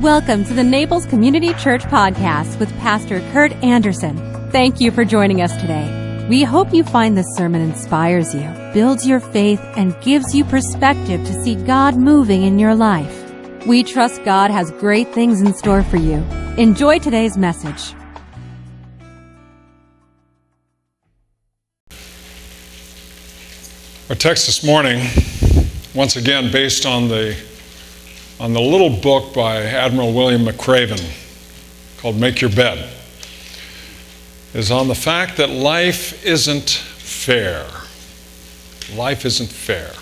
Welcome to the Naples Community Church Podcast with Pastor Kurt Anderson. Thank you for joining us today. We hope you find this sermon inspires you, builds your faith, and gives you perspective to see God moving in your life. We trust God has great things in store for you. Enjoy today's message. Our text this morning, once again based on the, on the little book by Admiral William McRaven called Make Your Bed, is on the fact that life isn't fair. Life isn't fair.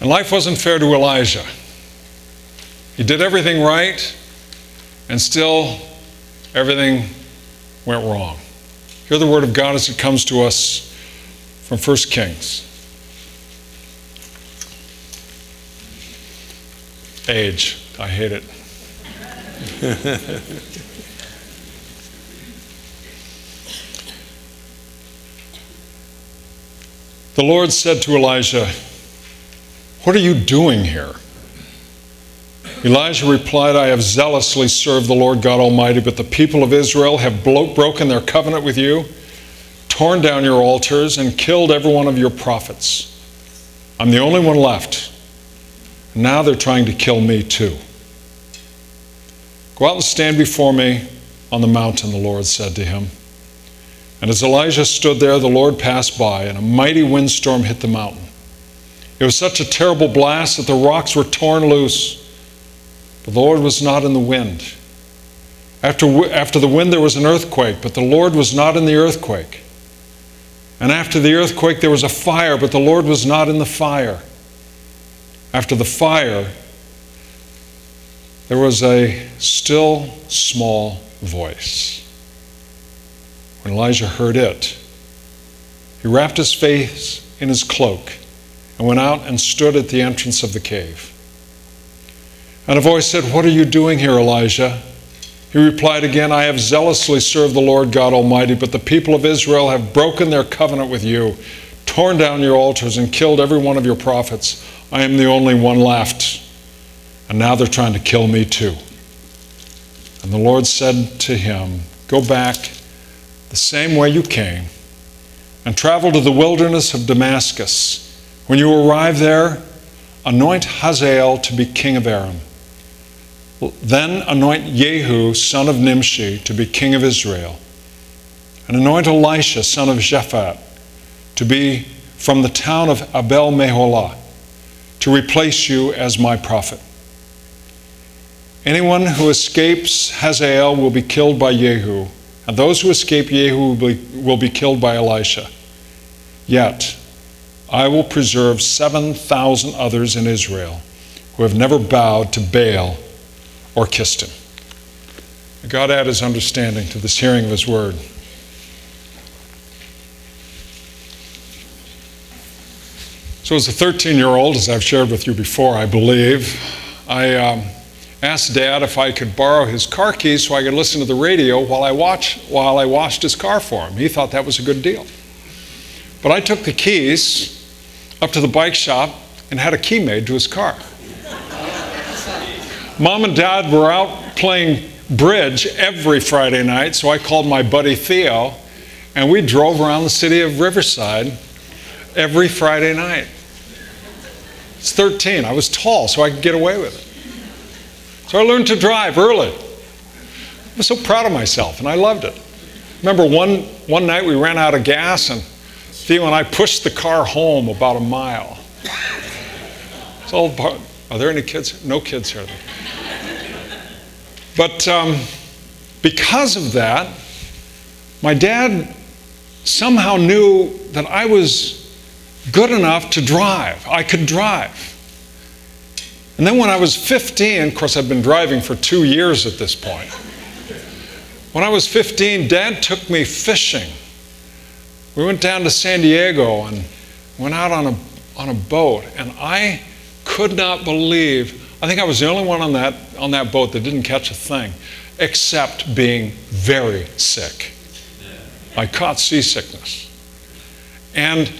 And life wasn't fair to Elijah. He did everything right, and still everything went wrong. Hear the word of God as it comes to us from 1 Kings. Age. I hate it. the Lord said to Elijah, What are you doing here? Elijah replied, I have zealously served the Lord God Almighty, but the people of Israel have blo- broken their covenant with you, torn down your altars, and killed every one of your prophets. I'm the only one left. Now they're trying to kill me too. Go out and stand before me on the mountain, the Lord said to him. And as Elijah stood there, the Lord passed by, and a mighty windstorm hit the mountain. It was such a terrible blast that the rocks were torn loose. But the Lord was not in the wind. After, after the wind, there was an earthquake, but the Lord was not in the earthquake. And after the earthquake, there was a fire, but the Lord was not in the fire. After the fire, there was a still small voice. When Elijah heard it, he wrapped his face in his cloak and went out and stood at the entrance of the cave. And a voice said, What are you doing here, Elijah? He replied again, I have zealously served the Lord God Almighty, but the people of Israel have broken their covenant with you, torn down your altars, and killed every one of your prophets. I am the only one left. And now they're trying to kill me too. And the Lord said to him, Go back the same way you came and travel to the wilderness of Damascus. When you arrive there, anoint Hazael to be king of Aram. Then anoint Jehu, son of Nimshi, to be king of Israel. And anoint Elisha, son of Shaphat, to be from the town of Abel Meholah, to replace you as my prophet. Anyone who escapes Hazael will be killed by Jehu, and those who escape Jehu will be, will be killed by Elisha. Yet I will preserve 7,000 others in Israel who have never bowed to Baal or kissed him. God add his understanding to this hearing of his word. So, as a 13 year old, as I've shared with you before, I believe, I um, asked Dad if I could borrow his car keys so I could listen to the radio while I, watch, while I washed his car for him. He thought that was a good deal. But I took the keys up to the bike shop and had a key made to his car. Mom and Dad were out playing bridge every Friday night, so I called my buddy Theo, and we drove around the city of Riverside every Friday night. It's 13. I was tall, so I could get away with it. So I learned to drive early. I was so proud of myself, and I loved it. Remember one, one night we ran out of gas, and Theo and I pushed the car home about a mile. It's all part, are there any kids? No kids here. But um, because of that, my dad somehow knew that I was good enough to drive. I could drive. And then when I was 15, of course, I've been driving for two years at this point. When I was 15, Dad took me fishing. We went down to San Diego and went out on a, on a boat, and I could not believe, I think I was the only one on that, on that boat that didn't catch a thing, except being very sick. I caught seasickness. And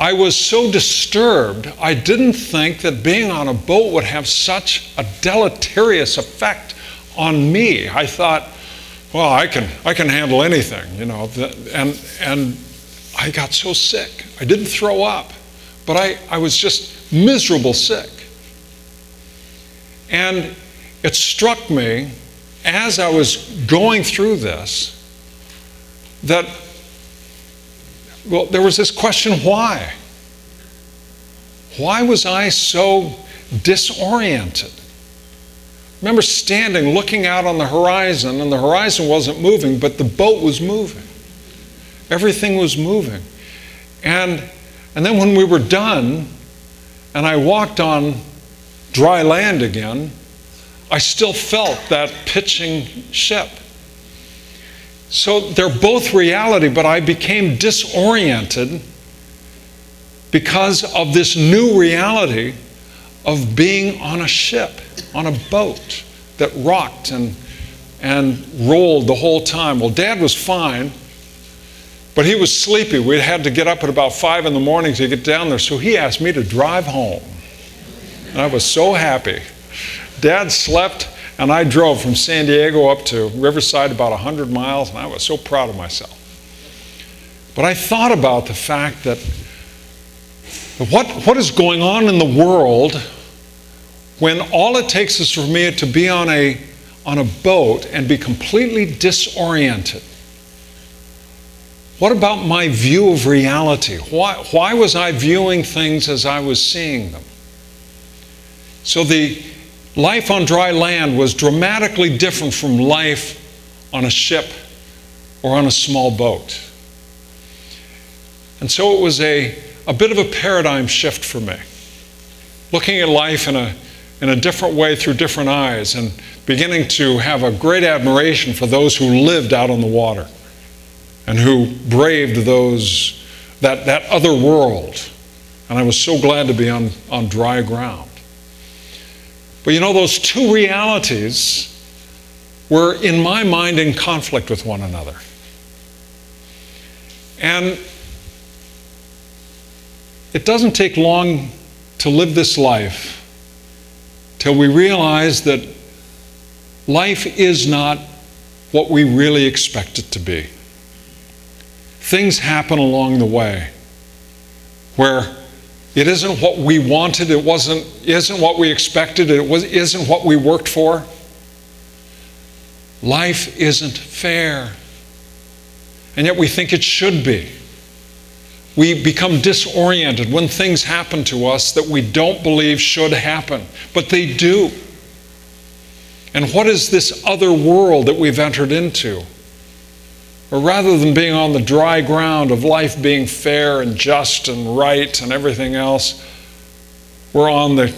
I was so disturbed, I didn't think that being on a boat would have such a deleterious effect on me. I thought, well, I can, I can handle anything, you know. And, and I got so sick. I didn't throw up, but I, I was just miserable sick. And it struck me as I was going through this that, well, there was this question why? Why was I so disoriented? remember standing looking out on the horizon, and the horizon wasn't moving, but the boat was moving. Everything was moving. And, and then when we were done, and I walked on dry land again, I still felt that pitching ship. So they're both reality, but I became disoriented because of this new reality of being on a ship, on a boat that rocked and, and rolled the whole time. Well, Dad was fine, but he was sleepy. We had to get up at about five in the morning to get down there, so he asked me to drive home. And I was so happy. Dad slept, and I drove from San Diego up to Riverside about 100 miles, and I was so proud of myself. But I thought about the fact that what, what is going on in the world when all it takes is for me to be on a, on a boat and be completely disoriented? What about my view of reality? Why, why was I viewing things as I was seeing them? So the life on dry land was dramatically different from life on a ship or on a small boat. And so it was a, a bit of a paradigm shift for me. Looking at life in a, in a different way through different eyes and beginning to have a great admiration for those who lived out on the water and who braved those, that, that other world. And I was so glad to be on, on dry ground. But you know, those two realities were, in my mind, in conflict with one another. And it doesn't take long to live this life till we realize that life is not what we really expect it to be. Things happen along the way where it isn't what we wanted, it wasn't, isn't what we expected, it was, isn't what we worked for. Life isn't fair. And yet we think it should be. We become disoriented when things happen to us that we don't believe should happen, but they do. And what is this other world that we've entered into? Or rather than being on the dry ground of life being fair and just and right and everything else, we're on the,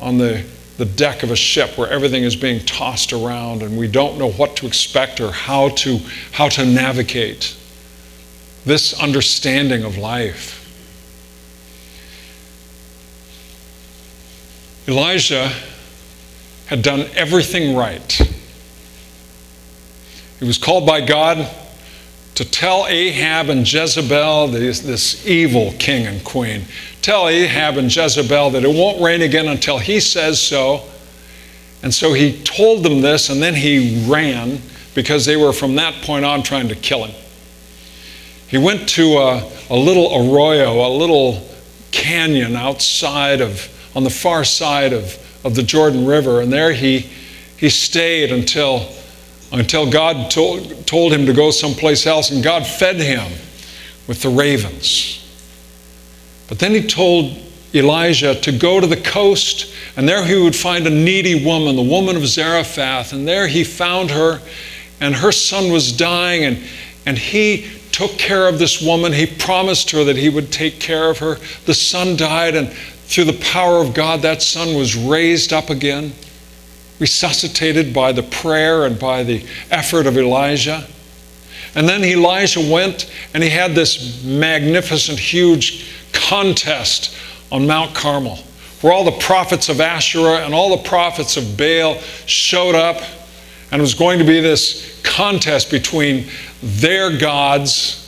on the, the deck of a ship where everything is being tossed around and we don't know what to expect or how to, how to navigate this understanding of life. Elijah had done everything right. He was called by God to tell Ahab and Jezebel, this, this, evil king and queen, tell Ahab and Jezebel that it won't rain again until he says so. And so he told them this, and then he ran because they were from that point on trying to kill him. He went to a, a little arroyo, a little canyon outside of, on the far side of, of the Jordan River, and there he, he stayed until until God told, told him to go someplace else, and God fed him with the ravens. But then he told Elijah to go to the coast, and there he would find a needy woman, the woman of Zarephath. And there he found her, and her son was dying, and, and he took care of this woman. He promised her that he would take care of her. The son died, and through the power of God, that son was raised up again resuscitated by the prayer and by the effort of Elijah. And then Elijah went and he had this magnificent, huge contest on Mount Carmel where all the prophets of Asherah and all the prophets of Baal showed up. And it was going to be this contest between their gods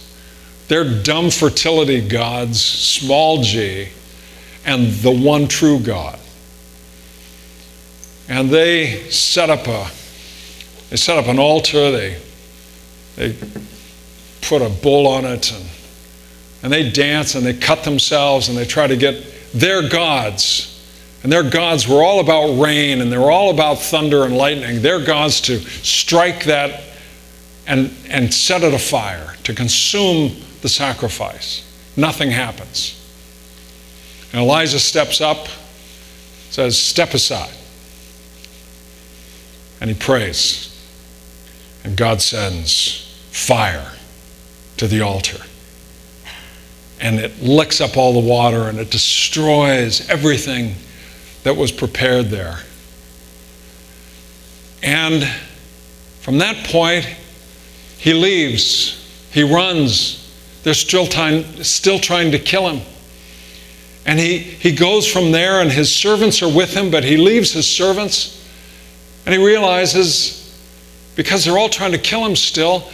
They're dumb fertility gods, small g, and the one true God. And they set up a they set up an altar, they they put a bull on it and and they dance and they cut themselves and they try to get their gods. And their gods were all about rain and they were all about thunder and lightning. Their gods to strike that and, and set it afire, to consume the sacrifice. Nothing happens. And Elijah steps up, says, Step aside. And he prays. And God sends fire to the altar. And it licks up all the water and it destroys everything that was prepared there. And from that point, he leaves, he runs. They're still trying, still trying to kill him. And he, he goes from there, and his servants are with him, but he leaves his servants. And he realizes, because they're all trying to kill him still,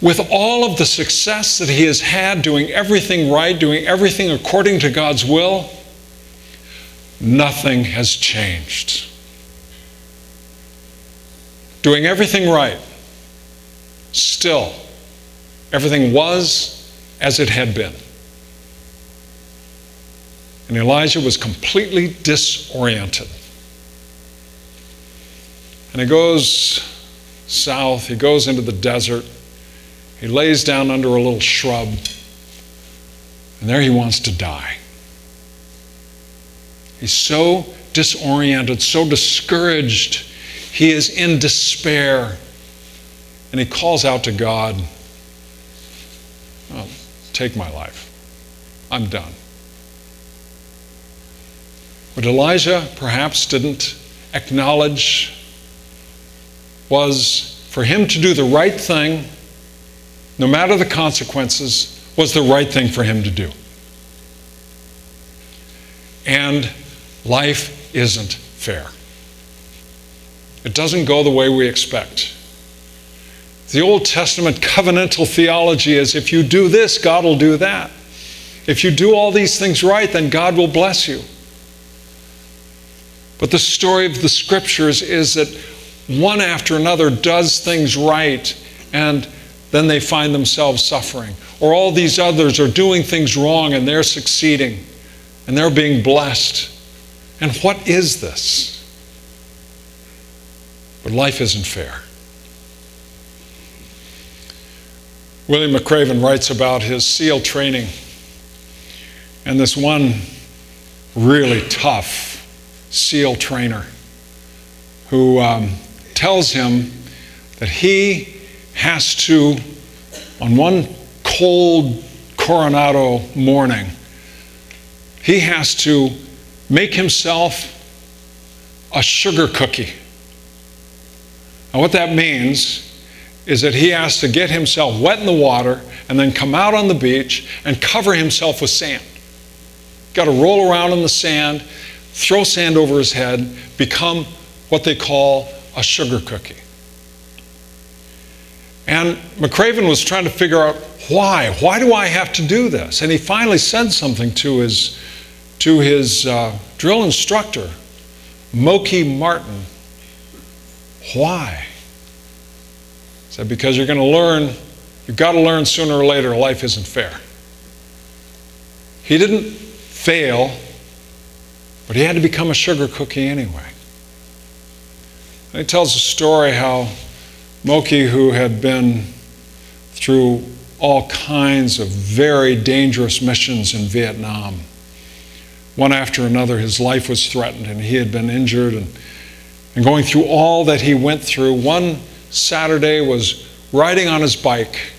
with all of the success that he has had doing everything right, doing everything according to God's will, nothing has changed. Doing everything right, still, everything was as it had been. And Elijah was completely disoriented. And he goes south, he goes into the desert. He lays down under a little shrub, and there he wants to die. He's so disoriented, so discouraged. He is in despair. And he calls out to God, oh, Take my life. I'm done. But Elijah perhaps didn't acknowledge was for him to do the right thing no matter the consequences, was the right thing for him to do. And life isn't fair. It doesn't go the way we expect. The Old Testament covenantal theology is if you do this, God will do that. If you do all these things right, then God will bless you. But the story of the scriptures is that one after another does things right and then they find themselves suffering. Or all these others are doing things wrong and they're succeeding and they're being blessed. And what is this? But life isn't fair. William McRaven writes about his SEAL training and this one really tough SEAL trainer who um, tells him that he has to, on one cold Coronado morning, he has to make himself a sugar cookie. Now, what that means is that he has to get himself wet in the water and then come out on the beach and cover himself with sand. Got to roll around in the sand, throw sand over his head, become what they call a sugar cookie. And McRaven was trying to figure out why. Why do I have to do this? And he finally said something to his, to his uh, drill instructor, Moki Martin. Why? He said, Because you're going to learn, you've got to learn sooner or later life isn't fair. He didn't fail, but he had to become a sugar cookie anyway. And he tells a story how Moki, who had been through all kinds of very dangerous missions in Vietnam, one after another, his life was threatened and he had been injured. And, and going through all that he went through, one Saturday was riding on his bike.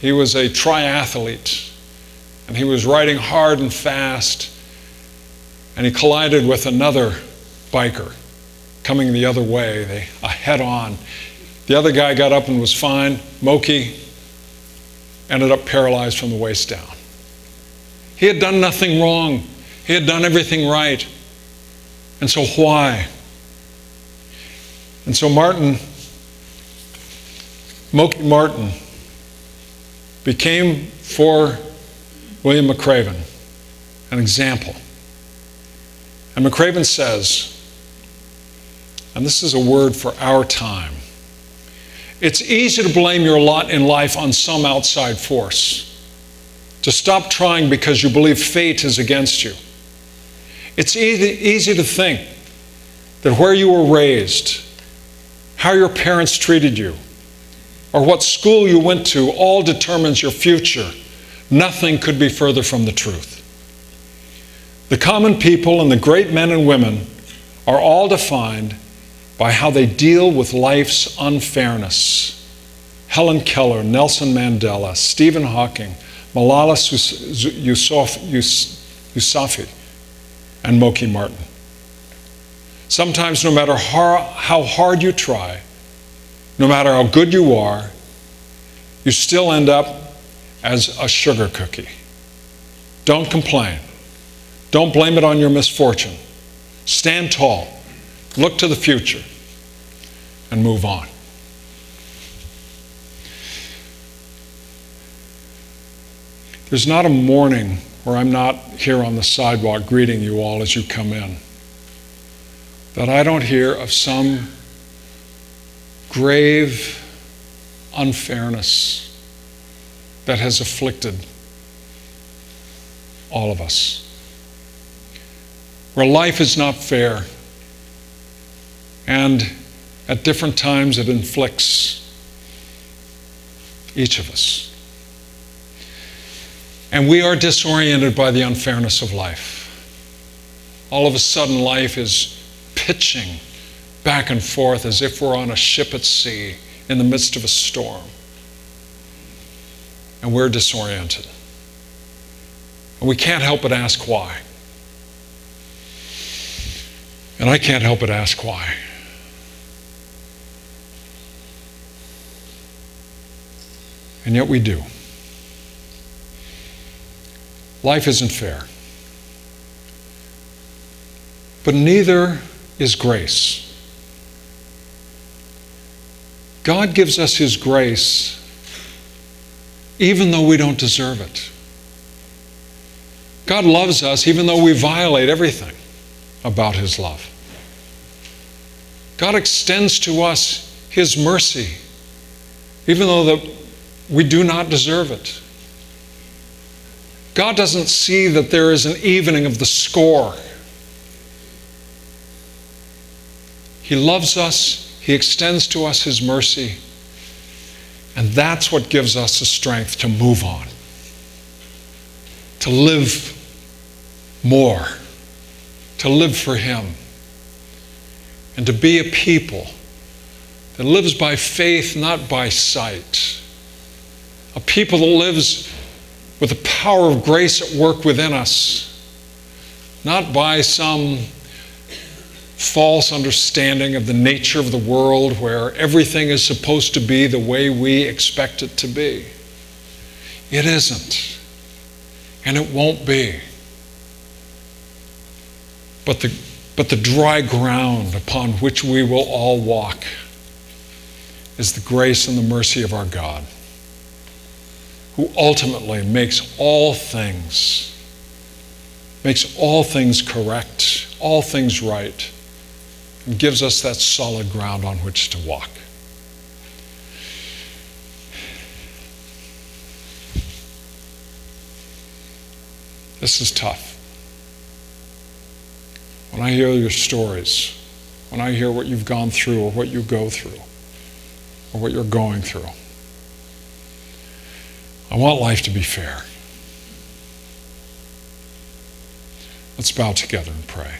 He was a triathlete and he was riding hard and fast and he collided with another biker coming the other way, they uh, head on. The other guy got up and was fine. Moki ended up paralyzed from the waist down. He had done nothing wrong. He had done everything right. And so why? And so Martin, Moki Martin, became for William McRaven an example. And McRaven says, and this is a word for our time it's easy to blame your lot in life on some outside force, to stop trying because you believe fate is against you. It's easy, easy to think that where you were raised, how your parents treated you, or what school you went to all determines your future. Nothing could be further from the truth. The common people and the great men and women are all defined by how they deal with life's unfairness. Helen Keller, Nelson Mandela, Stephen Hawking, Malala Yousafzai, and Moki Martin. Sometimes, no matter how hard you try, no matter how good you are, you still end up as a sugar cookie. Don't complain. Don't blame it on your misfortune. Stand tall. Look to the future and move on. There's not a morning where I'm not here on the sidewalk greeting you all as you come in that I don't hear of some grave unfairness that has afflicted all of us. Where life is not fair, and at different times it inflicts each of us. And we are disoriented by the unfairness of life. All of a sudden, life is pitching back and forth as if we're on a ship at sea in the midst of a storm. And we're disoriented. And we can't help but ask why. And I can't help but ask why. And yet we do. Life isn't fair. But neither is grace. God gives us His grace even though we don't deserve it. God loves us even though we violate everything about His love. God extends to us His mercy even though the we do not deserve it. God doesn't see that there is an evening of the score. He loves us, He extends to us His mercy, and that's what gives us the strength to move on, to live more, to live for Him, and to be a people that lives by faith, not by sight a people that lives with the power of grace at work within us, not by some false understanding of the nature of the world where everything is supposed to be the way we expect it to be. It isn't, and it won't be. But the, but the dry ground upon which we will all walk is the grace and the mercy of our God who ultimately makes all things, makes all things correct, all things right, and gives us that solid ground on which to walk. This is tough. When I hear your stories, when I hear what you've gone through or what you go through or what you're going through, I want life to be fair. Let's bow together and pray.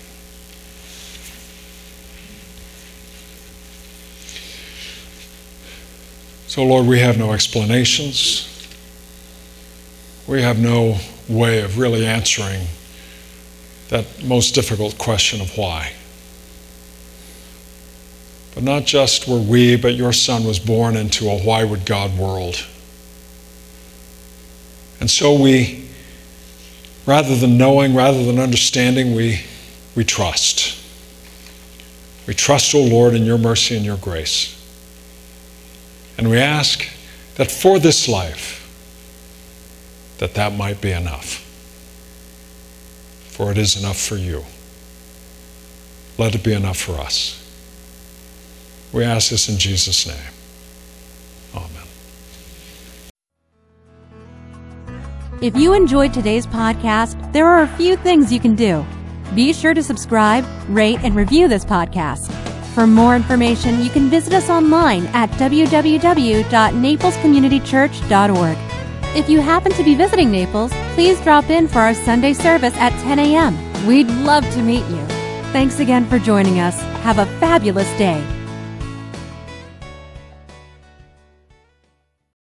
So, Lord, we have no explanations. We have no way of really answering that most difficult question of why. But not just were we, but your son was born into a why would God world. And so we, rather than knowing, rather than understanding, we, we trust. We trust, O oh Lord, in your mercy and your grace. And we ask that for this life, that that might be enough. For it is enough for you. Let it be enough for us. We ask this in Jesus' name. If you enjoyed today's podcast, there are a few things you can do. Be sure to subscribe, rate, and review this podcast. For more information, you can visit us online at www.naplescommunitychurch.org. If you happen to be visiting Naples, please drop in for our Sunday service at 10 a.m. We'd love to meet you. Thanks again for joining us. Have a fabulous day.